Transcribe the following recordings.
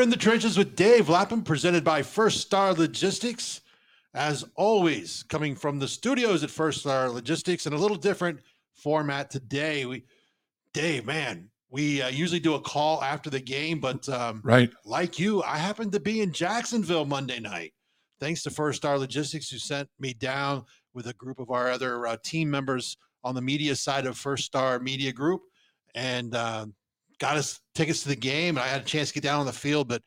We're in the trenches with Dave Lapham, presented by First Star Logistics. As always, coming from the studios at First Star Logistics in a little different format today. We, Dave, man, we uh, usually do a call after the game, but um, right, like you, I happened to be in Jacksonville Monday night. Thanks to First Star Logistics, who sent me down with a group of our other uh, team members on the media side of First Star Media Group, and uh, got us tickets to the game. And I had a chance to get down on the field, but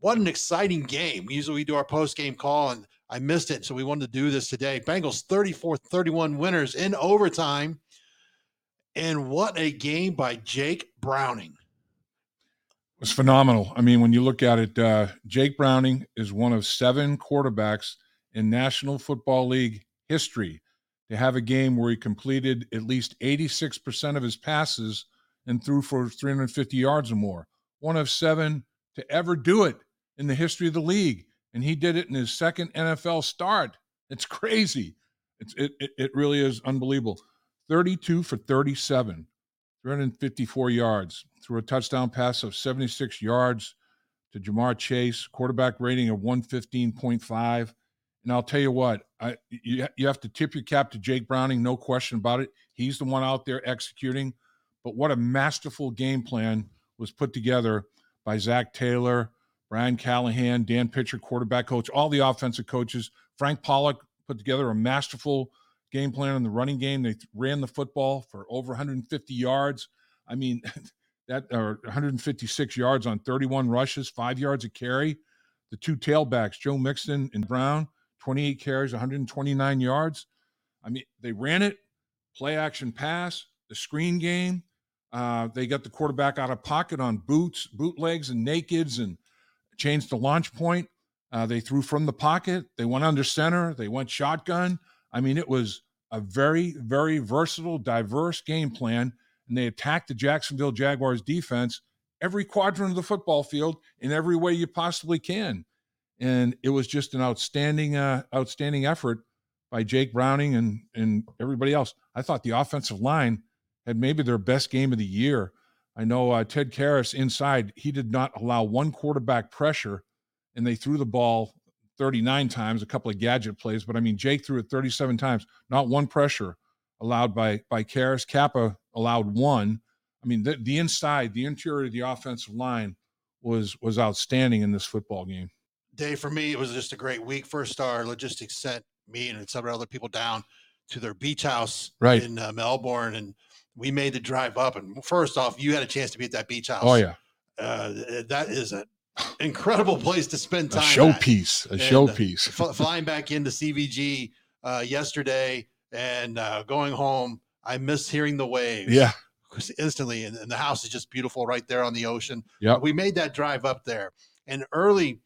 what an exciting game! Usually we do our post game call, and I missed it, so we wanted to do this today. Bengals 34-31 winners in overtime. And what a game by Jake Browning. It was phenomenal. I mean, when you look at it, uh, Jake Browning is one of seven quarterbacks in National Football League history to have a game where he completed at least 86% of his passes and threw for 350 yards or more. One of seven to ever do it in the history of the league. And he did it in his second NFL start. It's crazy. It's, it, it, it really is unbelievable. 32 for 37, 354 yards, through a touchdown pass of 76 yards to Ja'Marr Chase, quarterback rating of 115.5. And I'll tell you what, I, you, you have to tip your cap to Jake Browning, no question about it. He's the one out there executing. But what a masterful game plan was put together by Zac Taylor, Brian Callahan, Dan Pitcher, quarterback coach, all the offensive coaches. Frank Pollack put together a masterful game plan in the running game. They ran the football for over 150 yards. I mean, that or 156 yards on 31 rushes, five yards a carry. The two tailbacks, Joe Mixon and Brown, 28 carries, 129 yards. I mean, they ran it, play action pass, the screen game. Uh, they got the quarterback out of pocket on boots, bootlegs, and nakeds, and changed the launch point. Uh, they threw from the pocket. They went under center. They went shotgun. I mean, it was a very, very versatile, diverse game plan, and they attacked the Jacksonville Jaguars defense every quadrant of the football field in every way you possibly can. And it was just an outstanding, uh, outstanding effort by Jake Browning and and everybody else. I thought the offensive line had maybe their best game of the year. I know uh, Ted Karras inside, he did not allow one quarterback pressure, and they threw the ball 39 times, a couple of gadget plays, but I mean, Jake threw it 37 times, not one pressure allowed by by Karras. Cappa allowed one. I mean, the, the inside, the interior of the offensive line was was outstanding in this football game. Day for me, it was just a great week. First Star Logistics sent me and several other people down to their beach house right. in uh, Melbourne, and we made the drive up. And first off, you had a chance to be at that beach house. Oh yeah, uh, that is an incredible place to spend time. A showpiece, a showpiece. Uh, f- flying back into CVG uh, yesterday and uh, going home, I miss hearing the waves. Yeah, instantly, and, and, the house is just beautiful right there on the ocean. Yeah, we made that drive up there, and early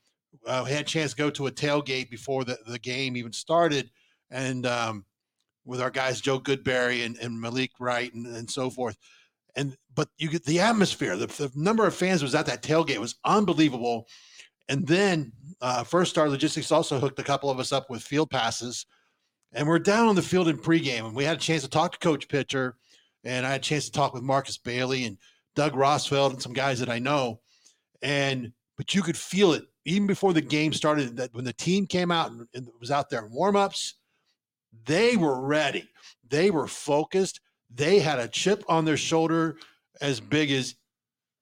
uh, we had a chance to go to a tailgate before the, the game even started, and um, with our guys Joe Goodberry and, and Malik Wright and, and so forth. And but you get the atmosphere, the, the number of fans was at that tailgate was unbelievable. And then uh, First Star Logistics also hooked a couple of us up with field passes, and we're down on the field in pregame, and we had a chance to talk to Coach Pitcher, and I had a chance to talk with Marcus Bailey and Doug Rossfeld and some guys that I know, and but you could feel it even before the game started. That when the team came out and, and was out there in warmups, they were ready. They were focused. They had a chip on their shoulder as big as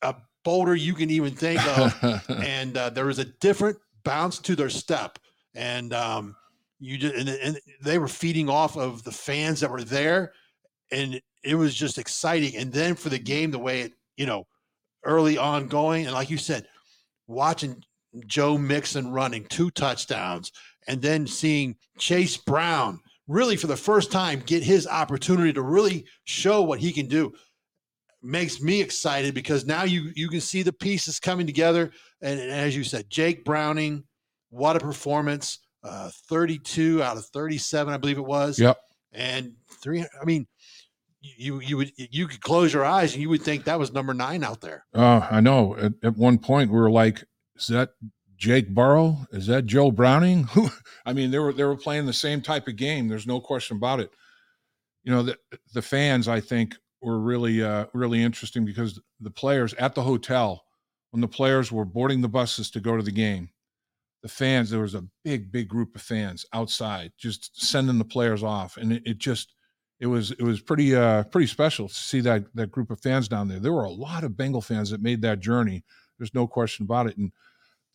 a boulder you can even think of, and uh, there was a different bounce to their step. And um, you just and, and they were feeding off of the fans that were there, and it was just exciting. And then for the game, the way it you know early on going, and like you said, watching Joe Mixon running two touchdowns, and then seeing Chase Brown really for the first time get his opportunity to really show what he can do. Makes me excited because now you you can see the pieces coming together. And, and as you said Jake Browning what a performance. Uh, 32 out of 37 I believe it was. Yep. And 300 I mean you you would you could close your eyes and you would think that was number 9 out there. Uh, I know. At, at one point we were like is that Jake Burrow? Is that Joe Browning? Who I mean, they were they were playing the same type of game. There's no question about it. You know, the the fans I think were really uh, really interesting because the players at the hotel when the players were boarding the buses to go to the game, the fans, there was a big, big group of fans outside just sending the players off. And it, it just, it was it was pretty uh pretty special to see that that group of fans down there. There were a lot of Bengal fans that made that journey. There's no question about it. And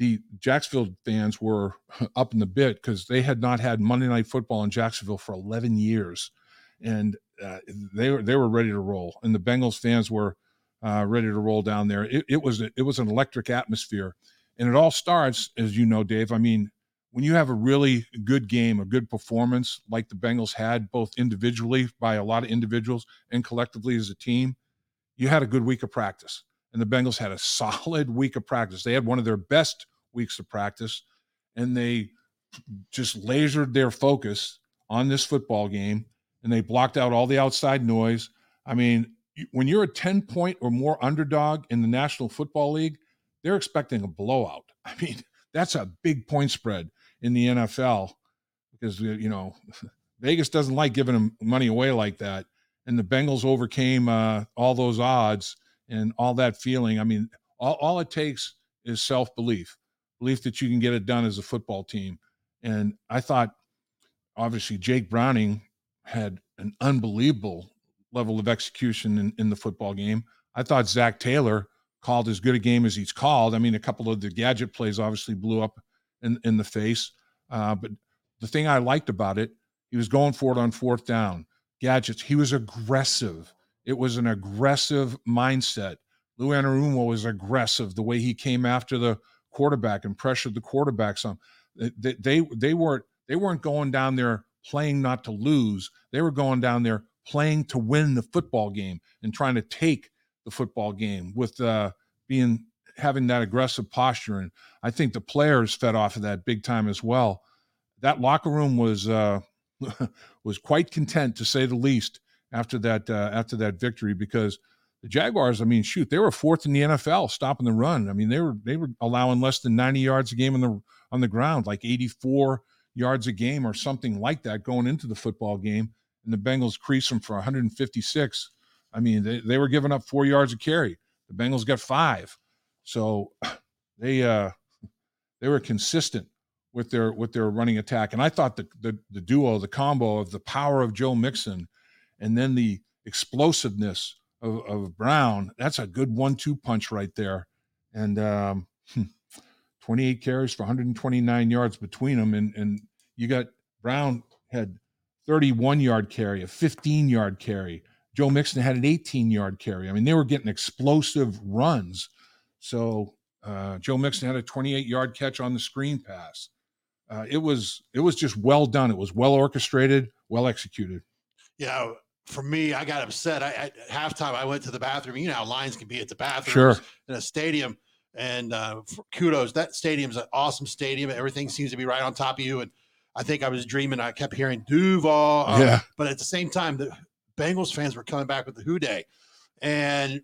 the Jacksonville fans were up in the bit because they had not had Monday Night Football in Jacksonville for 11 years, and uh, they were they were ready to roll. And the Bengals fans were uh, ready to roll down there. It, it was it was an electric atmosphere, and it all starts, as you know, Dave. I mean, when you have a really good game, a good performance like the Bengals had, both individually by a lot of individuals and collectively as a team, you had a good week of practice. And the Bengals had a solid week of practice. They had one of their best weeks of practice, and they just lasered their focus on this football game and they blocked out all the outside noise. I mean, when you're a 10 point or more underdog in the National Football League, they're expecting a blowout. I mean, that's a big point spread in the NFL because you know Vegas doesn't like giving them money away like that. And the Bengals overcame uh, all those odds and all that feeling. I mean, all, all it takes is self belief, belief that you can get it done as a football team. And I thought, obviously, Jake Browning had an unbelievable level of execution in, in the football game. I thought Zac Taylor called as good a game as he's called. I mean, a couple of the gadget plays obviously blew up in, in the face. Uh, but the thing I liked about it, he was going for it on fourth down. Gadgets, he was aggressive. It was an aggressive mindset. Lou Anarumo was aggressive the way he came after the quarterback and pressured the quarterback some. They, they, they weren't they weren't going down there playing not to lose. They were going down there playing to win the football game and trying to take the football game with uh, being having that aggressive posture. And I think the players fed off of that big time as well. That locker room was uh, was quite content to say the least after that uh, after that victory because the Jaguars, I mean, shoot, they were fourth in the NFL stopping the run. I mean, they were they were allowing less than 90 yards a game on the on the ground, like 84 yards a game or something like that going into the football game. And the Bengals creased them for 156. I mean, they, they were giving up four yards a carry. The Bengals got five. So they uh, they were consistent with their with their running attack, and I thought the the, the duo, the combo of the power of Joe Mixon, and then the explosiveness of, of Brown. That's a good one-two punch right there. And um, hmm, 28 carries for 129 yards between them, and and you got Brown had 31 yard carry, a 15 yard carry. Joe Mixon had an 18 yard carry. I mean, they were getting explosive runs so uh, Joe Mixon had a 28 yard catch on the screen pass. Uh, it was it was just well done. It was well orchestrated, well executed. Yeah, for me, I got upset. I, at halftime, I went to the bathroom. You know how lines can be at the bathroom sure. in a stadium. And uh, kudos, that stadium's an awesome stadium. Everything seems to be right on top of you. And I think I was dreaming. I kept hearing Duval. Uh, yeah. But at the same time, the Bengals fans were coming back with the Who Dey, And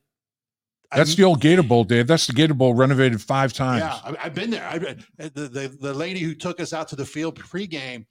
that's I, the old Gator Bowl, Dave. That's the Gator Bowl renovated five times. Yeah, I, have been there. I, the, the the lady who took us out to the field pregame,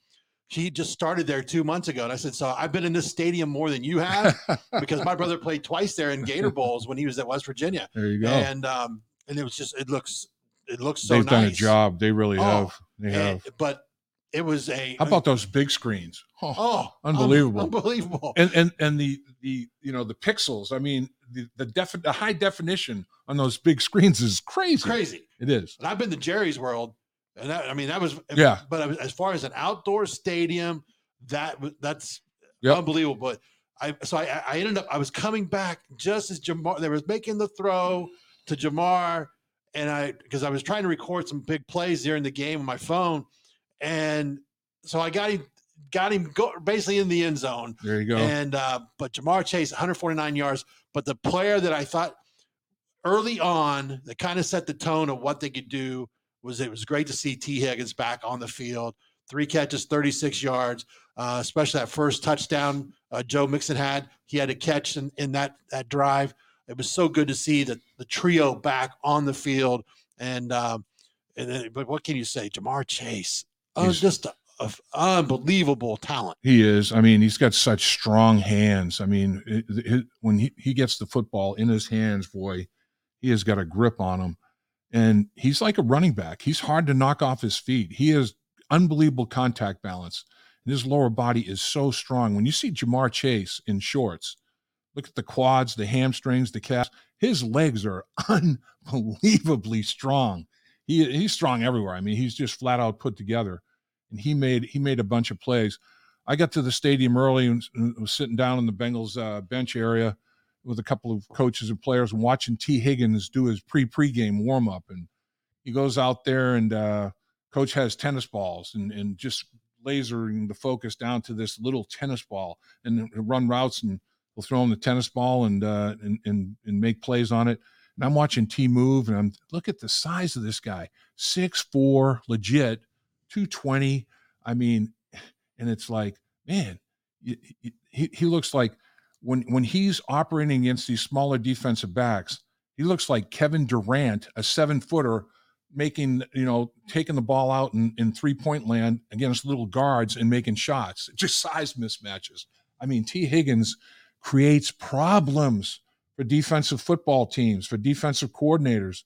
she just started there two months ago, and I said, "So I've been in this stadium more than you have because my brother played twice there in Gator Bowls when he was at West Virginia. There you go. And um, and it was just it looks it looks so. They've nice. done a job. They really oh, have. They and, have. But it was a. How about those big screens? Oh, oh unbelievable! unbelievable! And and and the the you know the pixels. I mean, the the, defi- the high definition on those big screens is crazy. Crazy. It is. And I've been to Jerry's World, and that, I mean that was yeah. But as far as an outdoor stadium, that that's yep. unbelievable. But I so I, I ended up I was coming back just as Ja'Marr they was making the throw to Ja'Marr, and I because I was trying to record some big plays during the game on my phone, and so I got him got him go, basically in the end zone. There you go. And uh, but Ja'Marr Chase 149 yards, but the player that I thought early on that kind of set the tone of what they could do was it was great to see Tee Higgins back on the field. Three catches, 36 yards, uh, especially that first touchdown uh, Joe Mixon had. He had a catch in, in that that drive. It was so good to see the, the trio back on the field. And, um, and then, but what can you say? Ja'Marr Chase, uh, just a, unbelievable talent. He is. I mean, he's got such strong hands. I mean, it, it, when he, he gets the football in his hands, boy, he has got a grip on him. And he's like a running back. He's hard to knock off his feet. He has unbelievable contact balance, and his lower body is so strong. When you see Ja'Marr Chase in shorts, look at the quads, the hamstrings, the calves. His legs are unbelievably strong. He he's strong everywhere. I mean, he's just flat out put together, and he made he made a bunch of plays. I got to the stadium early and was sitting down in the Bengals uh, bench area with a couple of coaches and players and watching Tee Higgins do his pre pregame warm up. And he goes out there and uh, coach has tennis balls and, and just lasering the focus down to this little tennis ball and run routes and we'll throw him the tennis ball and, uh, and, and, and make plays on it. And I'm watching T move and I'm look at the size of this guy, six four, legit, 220. I mean, and it's like, man, he, he looks like when when he's operating against these smaller defensive backs, he looks like Kevin Durant, a seven footer, making you know taking the ball out in, in three point land against little guards and making shots. Just size mismatches. I mean, Tee Higgins creates problems for defensive football teams, for defensive coordinators.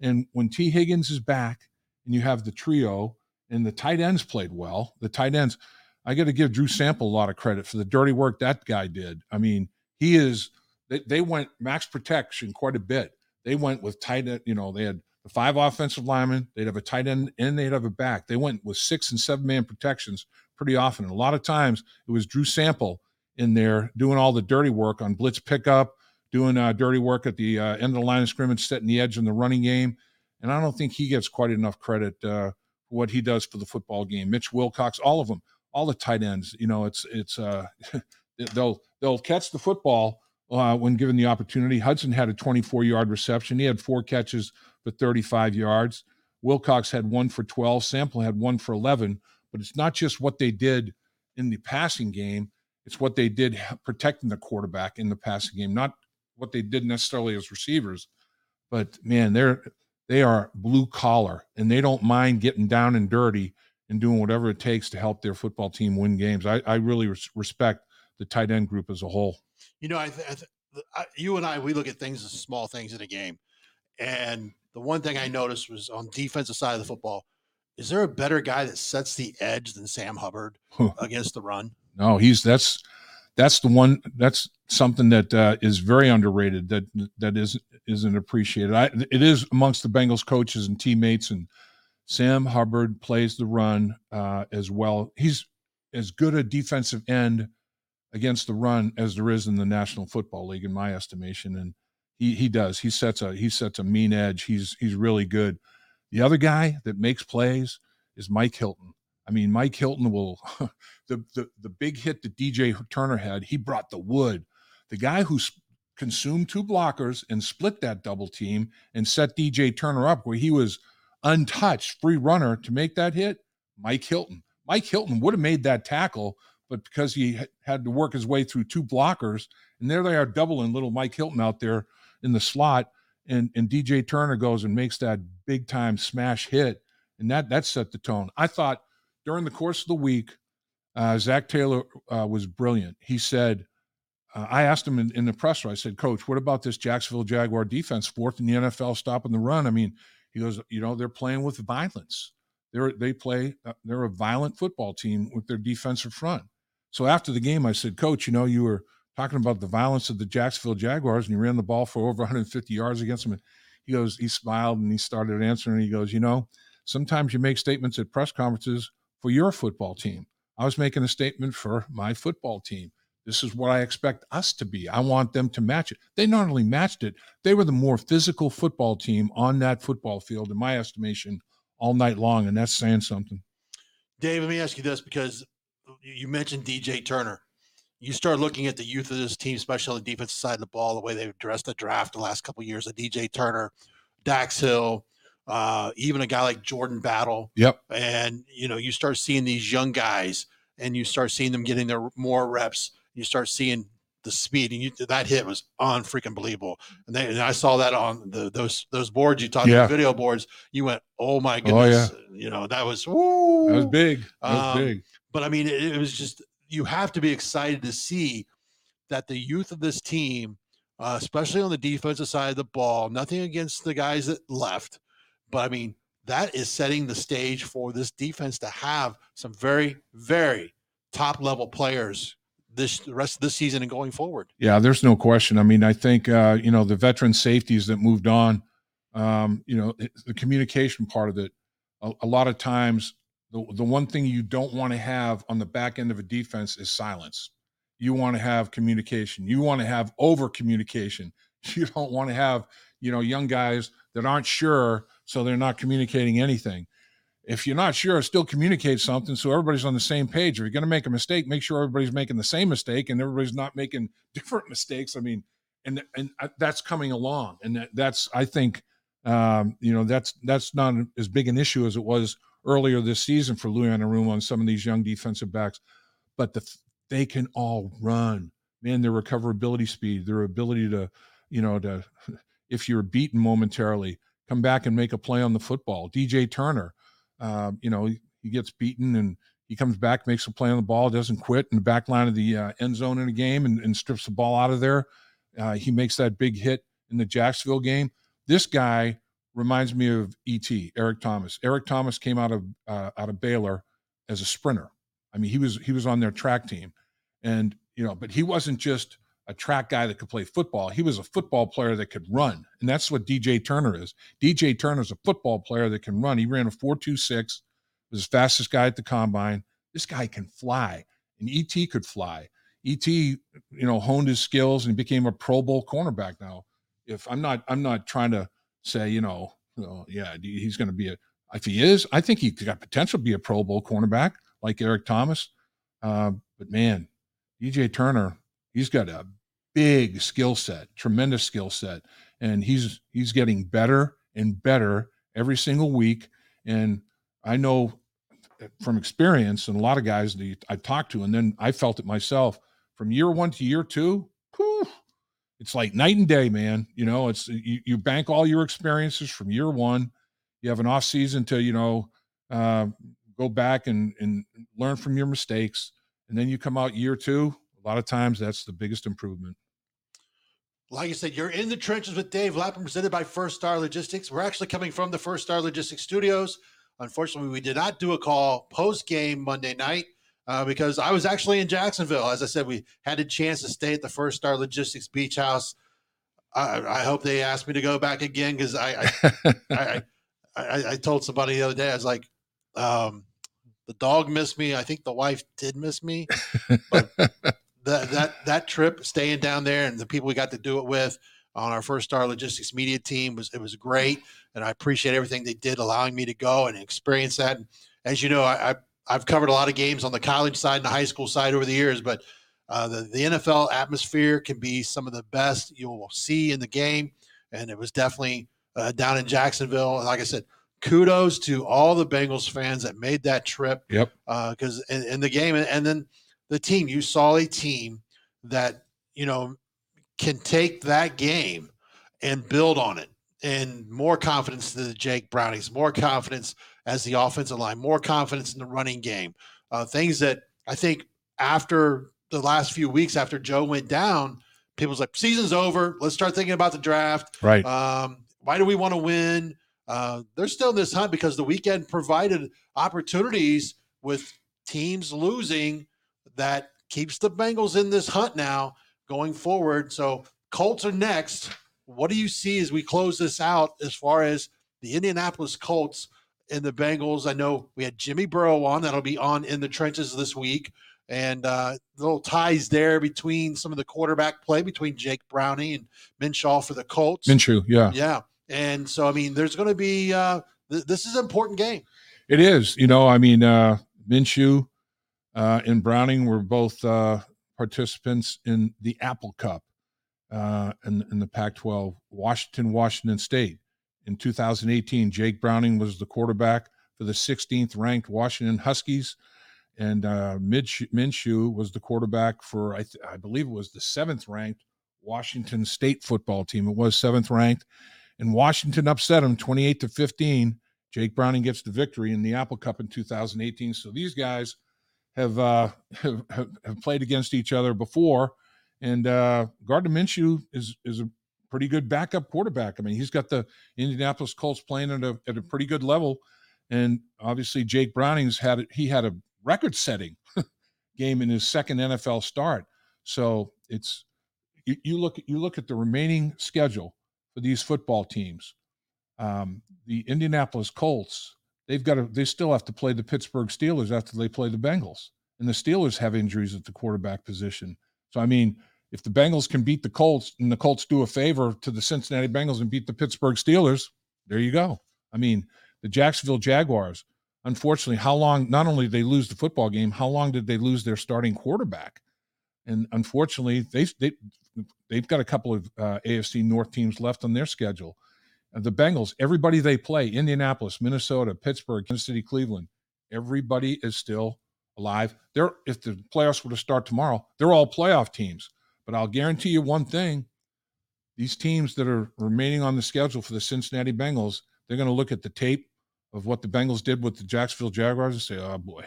And when Tee Higgins is back and you have the trio and the tight ends played well, the tight ends, I got to give Drew Sample a lot of credit for the dirty work that guy did. I mean, he is. They, they went max protection quite a bit. They went with tight end. You know, they had the five offensive linemen. They'd have a tight end and they'd have a back. They went with six and seven man protections pretty often. And a lot of times it was Drew Sample in there doing all the dirty work on blitz pickup, doing uh, dirty work at the uh, end of the line of scrimmage, setting the edge in the running game. And I don't think he gets quite enough credit uh, for what he does for the football game. Mitch Wilcox, all of them all the tight ends. You know, it's it's uh, they'll they'll catch the football uh, when given the opportunity. Hudson had a 24 yard reception. He had four catches for 35 yards. Wilcox had one for 12. Sample had one for 11. But it's not just what they did in the passing game; it's what they did protecting the quarterback in the passing game. Not what they did necessarily as receivers, but man, they're they are blue collar and they don't mind getting down and dirty and doing whatever it takes to help their football team win games. I, I really res- respect the tight end group as a whole. You know, I, th- I, th- I, you and I, we look at things as small things in a game. And the one thing I noticed was on defensive side of the football, is there a better guy that sets the edge than Sam Hubbard against the run? No, he's that's that's the one that's something that uh, is very underrated that that is isn't appreciated. I, it is amongst the Bengals coaches and teammates and Sam Hubbard plays the run uh, as well. He's as good a defensive end against the run as there is in the National Football League, in my estimation. And he he does. He sets a he sets a mean edge. He's he's really good. The other guy that makes plays is Mike Hilton. I mean, Mike Hilton will the the the big hit that DJ Turner had. He brought the wood. The guy who consumed two blockers and split that double team and set DJ Turner up where he was untouched free runner to make that hit, Mike Hilton. Mike Hilton would have made that tackle, but because he had to work his way through two blockers, and there they are doubling little Mike Hilton out there in the slot, and and DJ Turner goes and makes that big time smash hit, and that that set the tone. I thought during the course of the week, uh, Zac Taylor uh, was brilliant. He said, uh, I asked him in, in the presser, I said, Coach, what about this Jacksonville Jaguar defense, fourth in the NFL, stopping the run? I mean, he goes, you know, they're playing with violence. They're they play. Uh, they're a violent football team with their defensive front. So after the game, I said, Coach, you know, you were talking about the violence of the Jacksonville Jaguars, and you ran the ball for over 150 yards against them. And he goes, he smiled and he started answering. he goes, you know, sometimes you make statements at press conferences for your football team. I was making a statement for my football team. This is what I expect us to be. I want them to match it. They not only matched it, they were the more physical football team on that football field, in my estimation, all night long. And that's saying something. Dave, let me ask you this because you mentioned DJ Turner. You start looking at the youth of this team, especially on the defensive side of the ball, the way they've addressed the draft the last couple of years. Of DJ Turner, Dax Hill, uh, even a guy like Jordan Battle. Yep. And you know, you start seeing these young guys, and you start seeing them getting their more reps you start seeing the speed and you that hit was on freaking believable and, they, and i saw that on the those those boards you talked yeah. about video boards you went oh my goodness oh, yeah. you know that was woo. that was big that was um, big but i mean it, it, was just you have to be excited to see that the youth of this team uh, especially on the defensive side of the ball nothing against the guys that left But I mean, that is setting the stage for this defense to have some very, very top level players this the rest of this season and going forward. Yeah, there's no question. I mean, I think uh, you know the veteran safeties that moved on. Um, you know, the communication part of it. A, a lot of times, the the one thing you don't want to have on the back end of a defense is silence. You want to have communication. You want to have over communication. You don't want to have you know young guys that aren't sure, so they're not communicating anything if you're not sure, still communicate something so everybody's on the same page. If you're going to make a mistake, make sure everybody's making the same mistake and everybody's not making different mistakes. I mean, and and uh, that's coming along, and that, that's I think um, you know that's that's not as big an issue as it was earlier this season for Lou Anarumo on some of these young defensive backs, but the they can all run. Man, their recoverability speed, their ability to, you know, to if you're beaten momentarily, come back and make a play on the football. DJ Turner, uh, you know, he, he, gets beaten and he comes back, makes a play on the ball, doesn't quit in the back line of the uh, end zone in a game and, and, strips the ball out of there. Uh, he makes that big hit in the Jacksonville game. This guy reminds me of ET Eric Thomas. Eric Thomas came out of uh, out of Baylor as a sprinter. I mean, he was he was on their track team, and you know, but he wasn't just a track guy that could play football. He was a football player that could run. And that's what DJ Turner is. DJ Turner is a football player that can run. He ran a 426, was the fastest guy at the combine. This guy can fly. And ET could fly. ET, you know, honed his skills and became a Pro Bowl cornerback now. If I'm not, I'm not trying to say, you know, yeah, he's going to be a, if he is, I think he's got potential to be a Pro Bowl cornerback like Eric Thomas. Uh, but man, DJ Turner, he's got a big skill set, tremendous skill set, and he's he's getting better and better every single week. And I know from experience, and a lot of guys that I talked to, and then I felt it myself from year one to year two. Whew, it's like night and day, man. You know, it's you, you bank all your experiences from year one. You have an off season to you know uh, go back and and learn from your mistakes, and then you come out year two a lot of times that's the biggest improvement. Like I said, you're in the trenches with Dave Lapham, presented by First Star Logistics. We're actually coming from the First Star Logistics studios. Unfortunately, we did not do a call post game Monday night uh, because I was actually in Jacksonville. As I said, we had a chance to stay at the First Star Logistics Beach House. I, I hope they asked me to go back again because I I, I, I, I, told somebody the other day I was like, um, the dog missed me. I think the wife did miss me, but that that that trip, staying down there, and the people we got to do it with on our first star logistics media team was it was great, and I appreciate everything they did, allowing me to go and experience that. And as you know, I, I I've covered a lot of games on the college side and the high school side over the years, but uh, the the NFL atmosphere can be some of the best you'll see in the game, and it was definitely uh, down in Jacksonville. Like I said, kudos to all the Bengals fans that made that trip. Yep. Because uh, in, in, the game, and, and then the team. You saw a team that you know can take that game and build on it, and more confidence to the Jake Brownies, more confidence as the offensive line, more confidence in the running game. Uh, things that I think after the last few weeks after Joe went down, people's like season's over. Let's start thinking about the draft. Right. Um, why do we want to win? Uh, they're still in this hunt because the weekend provided opportunities with teams losing that keeps the Bengals in this hunt now going forward. So Colts are next. What do you see as we close this out as far as the Indianapolis Colts and the Bengals? I know we had Jimmy Burrow on that'll be on in the trenches this week. And uh, little ties there between some of the quarterback play between Jake Browning and Minshew for the Colts. Minshew, yeah, yeah. And so, I mean, there's going to be uh, th- this is an important game. It is. You know, I mean, uh, Minshew uh, and Browning were both uh, participants in the Apple Cup uh, in, in the Pac 12, Washington, Washington State. In 2018, Jake Browning was the quarterback for the 16th ranked Washington Huskies. And uh, Minshew was the quarterback for, I, th- I believe it was the seventh ranked Washington State football team. It was seventh ranked. And Washington upset them 28 to 15. Jake Browning gets the victory in the Apple Cup in 2018. So these guys have uh, have, have played against each other before, and uh, Gardner Minshew is is a pretty good backup quarterback. I mean, he's got the Indianapolis Colts playing at a at a pretty good level, and obviously Jake Browning's had he had a record-setting game in his second NFL start. So it's you, you look you look at the remaining schedule for these football teams. Um, the Indianapolis Colts they've got to they still have to play the Pittsburgh Steelers after they play the Bengals, and the Steelers have injuries at the quarterback position. So I mean, if the Bengals can beat the Colts and the Colts do a favor to the Cincinnati Bengals and beat the Pittsburgh Steelers, there you go. I mean, the Jacksonville Jaguars, unfortunately, how long not only did they lose the football game, how long did they lose their starting quarterback? And unfortunately, they they they've got a couple of uh, AFC North teams left on their schedule the Bengals, everybody they play, Indianapolis, Minnesota, Pittsburgh, Kansas City, Cleveland, everybody is still alive. They're if the playoffs were to start tomorrow, they're all playoff teams. But I'll guarantee you one thing: these teams that are remaining on the schedule for the Cincinnati Bengals, they're going to look at the tape of what the Bengals did with the Jacksonville Jaguars and say, "Oh boy,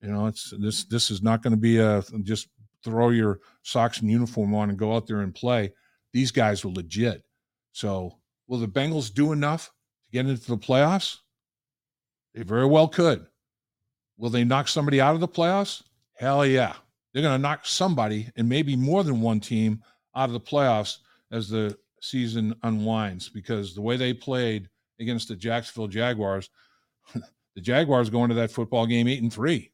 you know, it's this. This is not going to be a just throw your socks and uniform on and go out there and play. These guys were legit." So Will the Bengals do enough to get into the playoffs? They very well could. Will they knock somebody out of the playoffs? Hell yeah. They're going to knock somebody and maybe more than one team out of the playoffs as the season unwinds because the way they played against the Jacksonville Jaguars, the Jaguars going to that football game eight and three.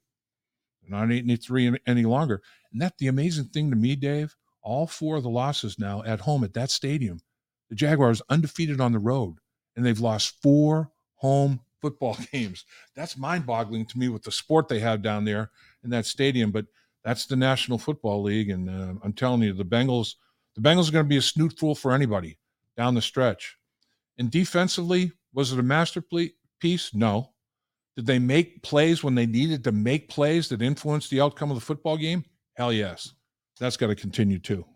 They're not eight and three any longer. And that's the amazing thing to me, Dave. All four of the losses now at home at that stadium the Jaguars undefeated on the road, and they've lost four home football games. That's mind-boggling to me with the sport they have down there in that stadium. But that's the National Football League, and uh, I'm telling you, the Bengals, the Bengals are going to be a snoot fool for anybody down the stretch. And defensively, was it a masterpiece? No. Did they make plays when they needed to make plays that influenced the outcome of the football game? Hell yes. That's got to continue too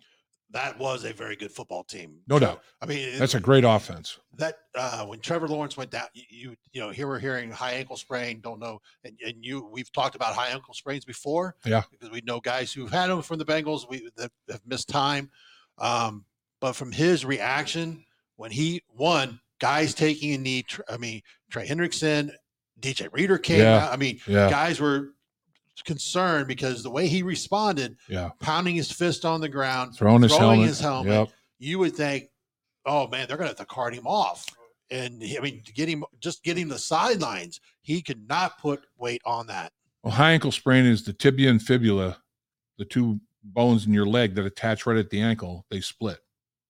that was a very good football team. No doubt. I mean, that's a great offense. That uh, when Trevor Lawrence went down, you you know here we're hearing high ankle sprain. Don't know, and, and you we've talked about high ankle sprains before. Yeah, because we know guys who've had them from the Bengals. We that have missed time, um, but from his reaction when he won, guys taking a knee. I mean, Trey Hendrickson, DJ Reader came yeah. out. I mean, yeah. guys were concerned because the way he responded, yeah, pounding his fist on the ground, throwing his throwing helmet, his helmet yep. you would think, oh man, they're going to have to cart him off. And I mean, getting just getting the sidelines, he could not put weight on that. Well, high ankle sprain is the tibia and fibula, the two bones in your leg that attach right at the ankle. They split,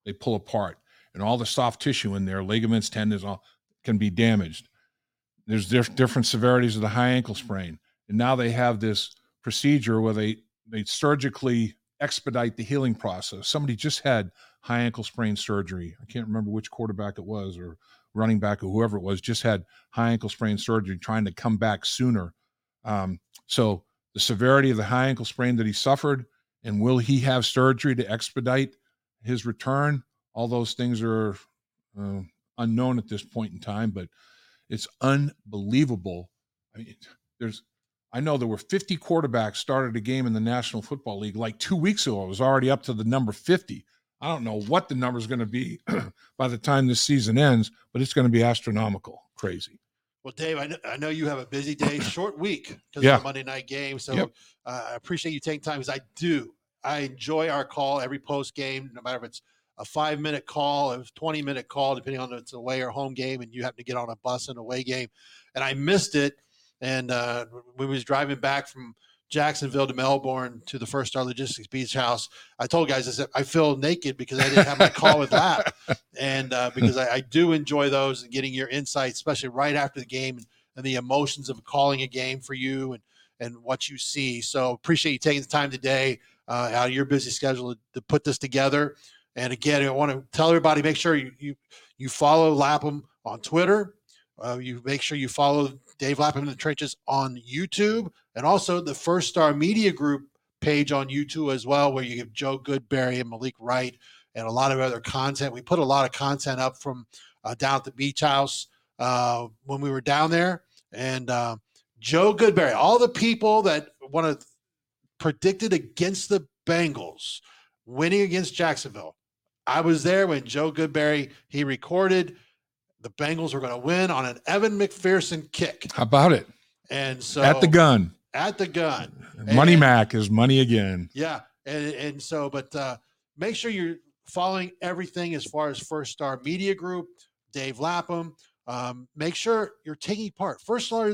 they pull apart, and all the soft tissue in there, ligaments, tendons, all can be damaged. There's diff- different severities of the high ankle sprain and now they have this procedure where they they surgically expedite the healing process. Somebody just had high ankle sprain surgery. I can't remember which quarterback it was or running back or whoever it was just had high ankle sprain surgery trying to come back sooner. Um, so the severity of the high ankle sprain that he suffered and will he have surgery to expedite his return? All those things are uh, unknown at this point in time, but it's unbelievable. I mean, there's I know there were 50 quarterbacks started a game in the National Football League like two weeks ago. It was already up to the number 50. I don't know what the number is going to be by the time this season ends, but it's going to be astronomical, crazy. Well, Dave, I know, I know you have a busy day, short week because yeah. of the Monday night game. So yep. uh, I appreciate you taking time because I do. I enjoy our call every post game, no matter if it's a five minute call, a 20 minute call, depending on if it's away or home game, and you happen to get on a bus and away game. And I missed it and uh, we was driving back from Jacksonville to Melbourne to the First Star Logistics Beach House. I told guys I said I feel naked because I didn't have my call with Lap, and uh, because I, I, do enjoy those and getting your insights, especially right after the game and, and, the emotions of calling a game for you and and what you see. So appreciate you taking the time today uh, out of your busy schedule to, to put this together. And again, I want to tell everybody make sure you you, you follow Lapham on Twitter. Uh, you make sure you follow Dave Lapham in the Trenches on YouTube, and also the First Star Media Group page on YouTube as well, where you have Joe Goodberry and Malik Wright and a lot of other content. We put a lot of content up from uh, down at the beach house uh, when we were down there. And uh, Joe Goodberry, all the people that want to predicted against the Bengals winning against Jacksonville, I was there when Joe Goodberry he recorded the Bengals are going to win on an Evan McPherson kick. How about it? And so at the gun, at the gun, Money And- Mac is money again. Yeah, and and so, but uh, make sure you're following everything as far as First Star Media Group, Dave Lapham. Um, make sure you're taking part. First Star,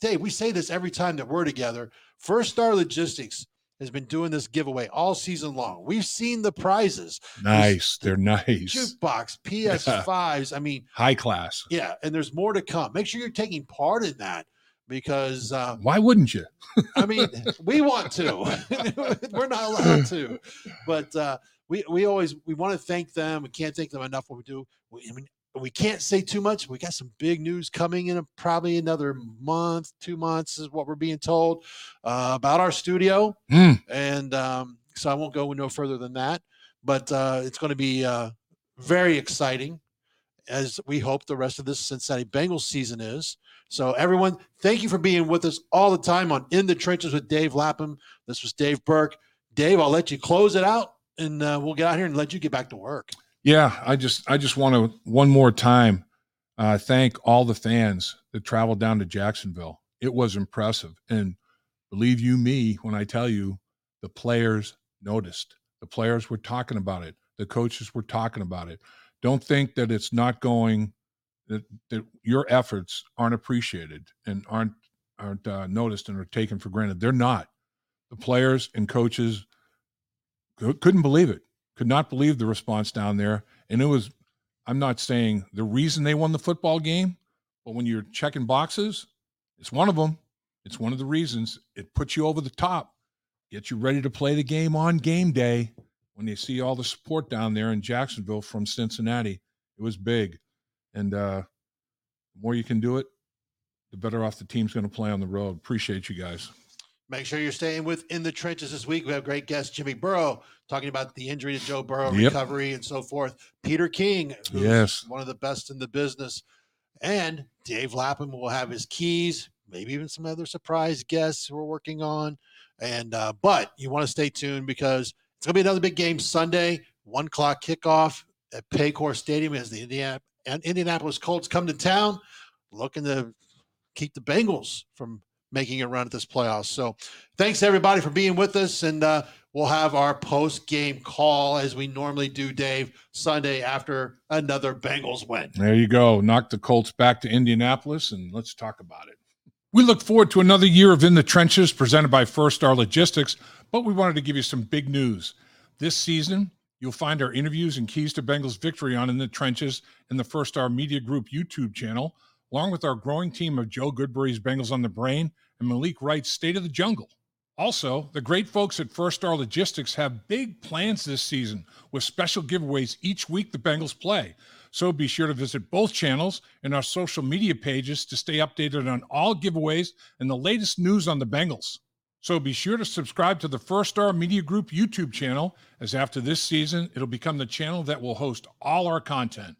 Dave. We say this every time that we're together. First Star Logistics has been doing this giveaway all season long. We've seen the prizes, Nice. They're nice. jukebox, PS5s. I mean, High class. yeah, and there's more to come. Make sure you're taking part in that because uh, Why wouldn't you? I mean, we want to. We're not allowed to, but uh, we we always we want to thank them. We can't thank them enough. What we do, we, I mean, we can't say too much. We got some big news coming in probably another month, two months is what we're being told uh, about our studio, Mm. and um, so I won't go no further than that. But uh, it's going to be uh, very exciting, as we hope the rest of this Cincinnati Bengals season is. So, everyone, thank you for being with us all the time on In the Trenches with Dave Lapham. This was Dave Berk. Dave, I'll let you close it out, and uh, we'll get out here and let you get back to work. Yeah, I just I just want to one more time uh, thank all the fans that traveled down to Jacksonville. It was impressive, and believe you me when I tell you, the players noticed. The players were talking about it. The coaches were talking about it. Don't think that it's not going that, that your efforts aren't appreciated and aren't aren't uh, noticed and are taken for granted. They're not. The players and coaches cou- couldn't believe it could not believe the response down there. And it was, I'm not saying the reason they won the football game, but when you're checking boxes, it's one of them. It's one of the reasons it puts you over the top, gets you ready to play the game on game day. When they see all the support down there in Jacksonville from Cincinnati, it was big. And uh, the more you can do it, the better off the team's going to play on the road. Appreciate you guys. Make sure you're staying with In the Trenches this week. We have great guest Jimmy Burrow talking about the injury to Joe Burrow, Yep. recovery, and so forth. Peter King, who's Yes. one of the best in the business. And Dave Lapham will have his keys, maybe even some other surprise guests we're working on. And uh, but you want to stay tuned because it's gonna be another big game Sunday, one o'clock kickoff at Paycor Stadium as the Indiana and Indianapolis Colts come to town, looking to keep the Bengals from making a run at this playoffs. So thanks everybody for being with us. And uh, we'll have our post game call as we normally do, Dave, Sunday after another Bengals win. There you go. Knock the Colts back to Indianapolis and let's talk about it. We look forward to another year of In the Trenches presented by First Star Logistics, but we wanted to give you some big news. This season, you'll find our interviews and keys to Bengals victory on In the Trenches in the First Star Media Group YouTube channel, along with our growing team of Joe Goodberry's Bengals on the Brain and Malik Wright's State of the Jungle. Also, the great folks at First Star Logistics have big plans this season with special giveaways each week the Bengals play. So be sure to visit both channels and our social media pages to stay updated on all giveaways and the latest news on the Bengals. So be sure to subscribe to the First Star Media Group YouTube channel, as after this season, it'll become the channel that will host all our content.